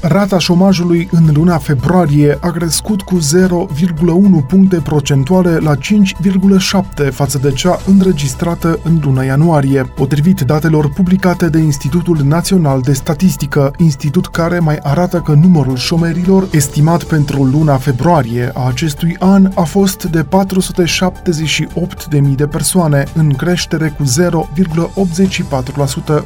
Rata șomajului în luna februarie a crescut cu 0,1 puncte procentuale la 5,7 față de cea înregistrată în luna ianuarie, potrivit datelor publicate de Institutul Național de Statistică, institut care mai arată că numărul șomerilor estimat pentru luna februarie a acestui an a fost de 478.000 de persoane, în creștere cu 0,84%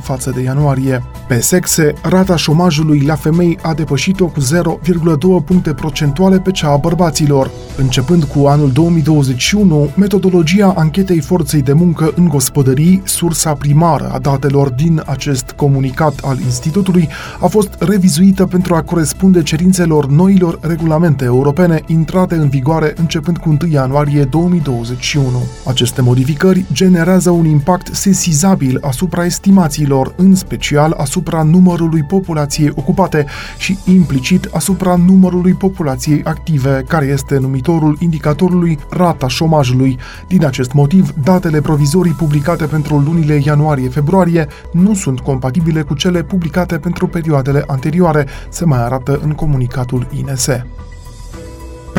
față de ianuarie. Pe sexe, rata șomajului la femei a depășit-o cu 0,2 puncte procentuale pe cea a bărbaților. Începând cu anul 2021, metodologia anchetei forței de muncă în gospodării, sursa primară a datelor din acest comunicat al Institutului, a fost revizuită pentru a corespunde cerințelor noilor regulamente europene intrate în vigoare începând cu 1 ianuarie 2021. Aceste modificări generează un impact sesizabil asupra estimațiilor, în special asupra numărului populației ocupate și implicit asupra numărului populației active, care este numitorul indicatorului rata șomajului. Din acest motiv, datele provizorii publicate pentru lunile ianuarie-februarie nu sunt compatibile cu cele publicate pentru perioadele anterioare, se mai arată în comunicatul INSE.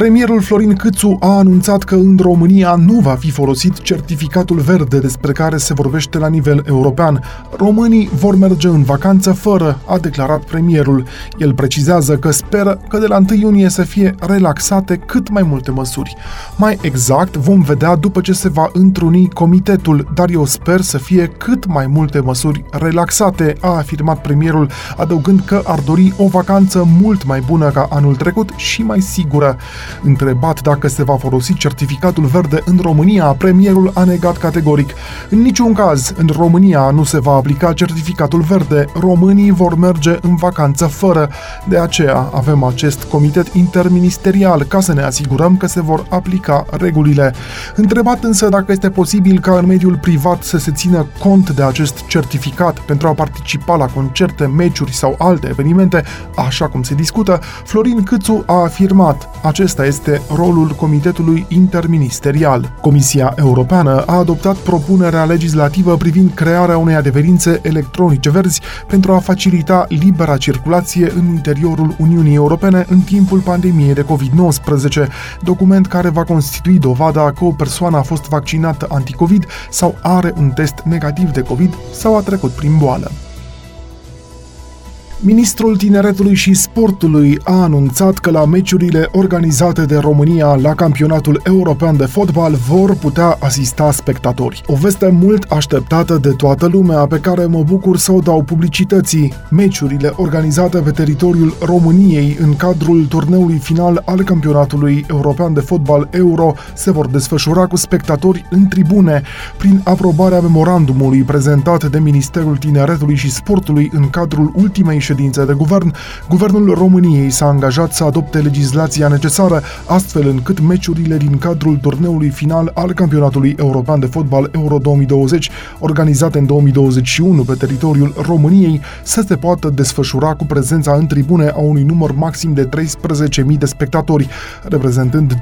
Premierul Florin Câțu a anunțat că în România nu va fi folosit certificatul verde despre care se vorbește la nivel european. Românii vor merge în vacanță fără, a declarat premierul. El precizează că speră că de la 1 iunie să fie relaxate cât mai multe măsuri. Mai exact, vom vedea după ce se va întruni comitetul, dar eu sper să fie cât mai multe măsuri relaxate, a afirmat premierul, adăugând că ar dori o vacanță mult mai bună ca anul trecut și mai sigură. Întrebat dacă se va folosi certificatul verde în România, premierul a negat categoric. În niciun caz, în România nu se va aplica certificatul verde. Românii vor merge în vacanță fără. De aceea avem acest comitet interministerial ca să ne asigurăm că se vor aplica regulile. Întrebat însă dacă este posibil ca în mediul privat să se țină cont de acest certificat pentru a participa la concerte, meciuri sau alte evenimente, așa cum se discută, Florin Câțu a afirmat acest acesta este rolul Comitetului Interministerial. Comisia Europeană a adoptat propunerea legislativă privind crearea unei adeverințe electronice verzi pentru a facilita libera circulație în interiorul Uniunii Europene în timpul pandemiei de COVID-19, document care va constitui dovada că o persoană a fost vaccinată anticovid sau are un test negativ de COVID sau a trecut prin boală. Ministrul Tineretului și Sportului a anunțat că la meciurile organizate de România la campionatul european de fotbal vor putea asista spectatori. O veste mult așteptată de toată lumea, pe care mă bucur să o dau publicității. Meciurile organizate pe teritoriul României în cadrul turneului final al campionatului european de fotbal Euro se vor desfășura cu spectatori în tribune, prin aprobarea memorandumului prezentat de Ministerul Tineretului și Sportului în cadrul ultimei ședințe de guvern, Guvernul României s-a angajat să adopte legislația necesară, astfel încât meciurile din cadrul turneului final al campionatului european de fotbal Euro 2020, organizate în 2021 pe teritoriul României, să se poată desfășura cu prezența în tribune a unui număr maxim de 13.000 de spectatori, reprezentând 25%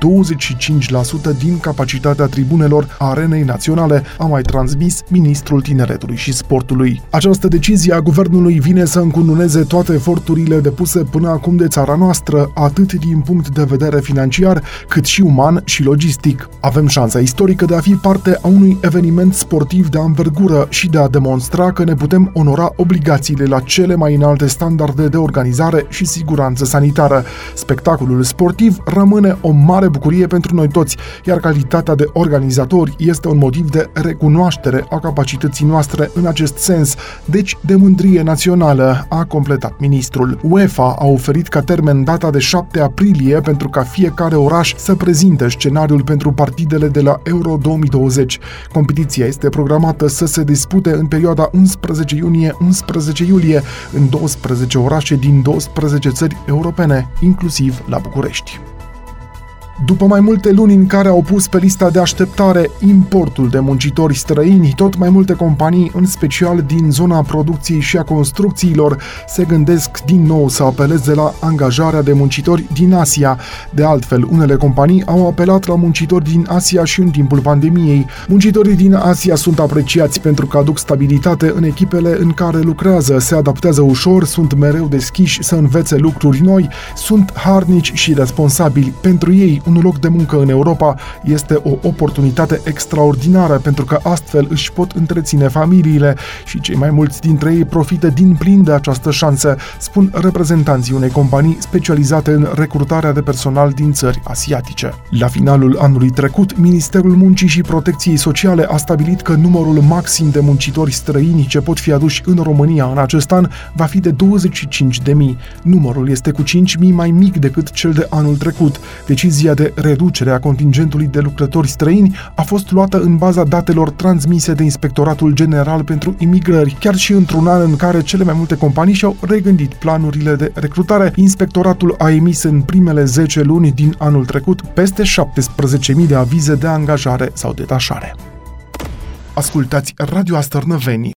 din capacitatea tribunelor arenei naționale, a mai transmis ministrul tineretului și sportului. Această decizie a guvernului vine să încununeze realizeze toate eforturile depuse până acum de țara noastră, atât din punct de vedere financiar, cât și uman și logistic. Avem șansa istorică de a fi parte a unui eveniment sportiv de anvergură și de a demonstra că ne putem onora obligațiile la cele mai înalte standarde de organizare și siguranță sanitară. Spectacolul sportiv rămâne o mare bucurie pentru noi toți, iar calitatea de organizatori este un motiv de recunoaștere a capacității noastre în acest sens, deci de mândrie națională, a completat completat ministrul. UEFA a oferit ca termen data de 7 aprilie pentru ca fiecare oraș să prezinte scenariul pentru partidele de la Euro 2020. Competiția este programată să se dispute în perioada 11 iunie-11 iulie în 12 orașe din 12 țări europene, inclusiv la București. După mai multe luni în care au pus pe lista de așteptare importul de muncitori străini, tot mai multe companii, în special din zona producției și a construcțiilor, se gândesc din nou să apeleze la angajarea de muncitori din Asia. De altfel, unele companii au apelat la muncitori din Asia și în timpul pandemiei. Muncitorii din Asia sunt apreciați pentru că aduc stabilitate în echipele în care lucrează, se adaptează ușor, sunt mereu deschiși să învețe lucruri noi, sunt harnici și responsabili. Pentru ei, un loc de muncă în Europa este o oportunitate extraordinară pentru că astfel își pot întreține familiile și cei mai mulți dintre ei profită din plin de această șansă, spun reprezentanții unei companii specializate în recrutarea de personal din țări asiatice. La finalul anului trecut, Ministerul Muncii și Protecției Sociale a stabilit că numărul maxim de muncitori străini ce pot fi aduși în România în acest an va fi de 25.000. Numărul este cu 5.000 mai mic decât cel de anul trecut. Decizia de reducere a contingentului de lucrători străini a fost luată în baza datelor transmise de Inspectoratul General pentru Imigrări, chiar și într-un an în care cele mai multe companii și-au regândit planurile de recrutare. Inspectoratul a emis în primele 10 luni din anul trecut peste 17.000 de avize de angajare sau detașare. Ascultați Radio Astărnăveni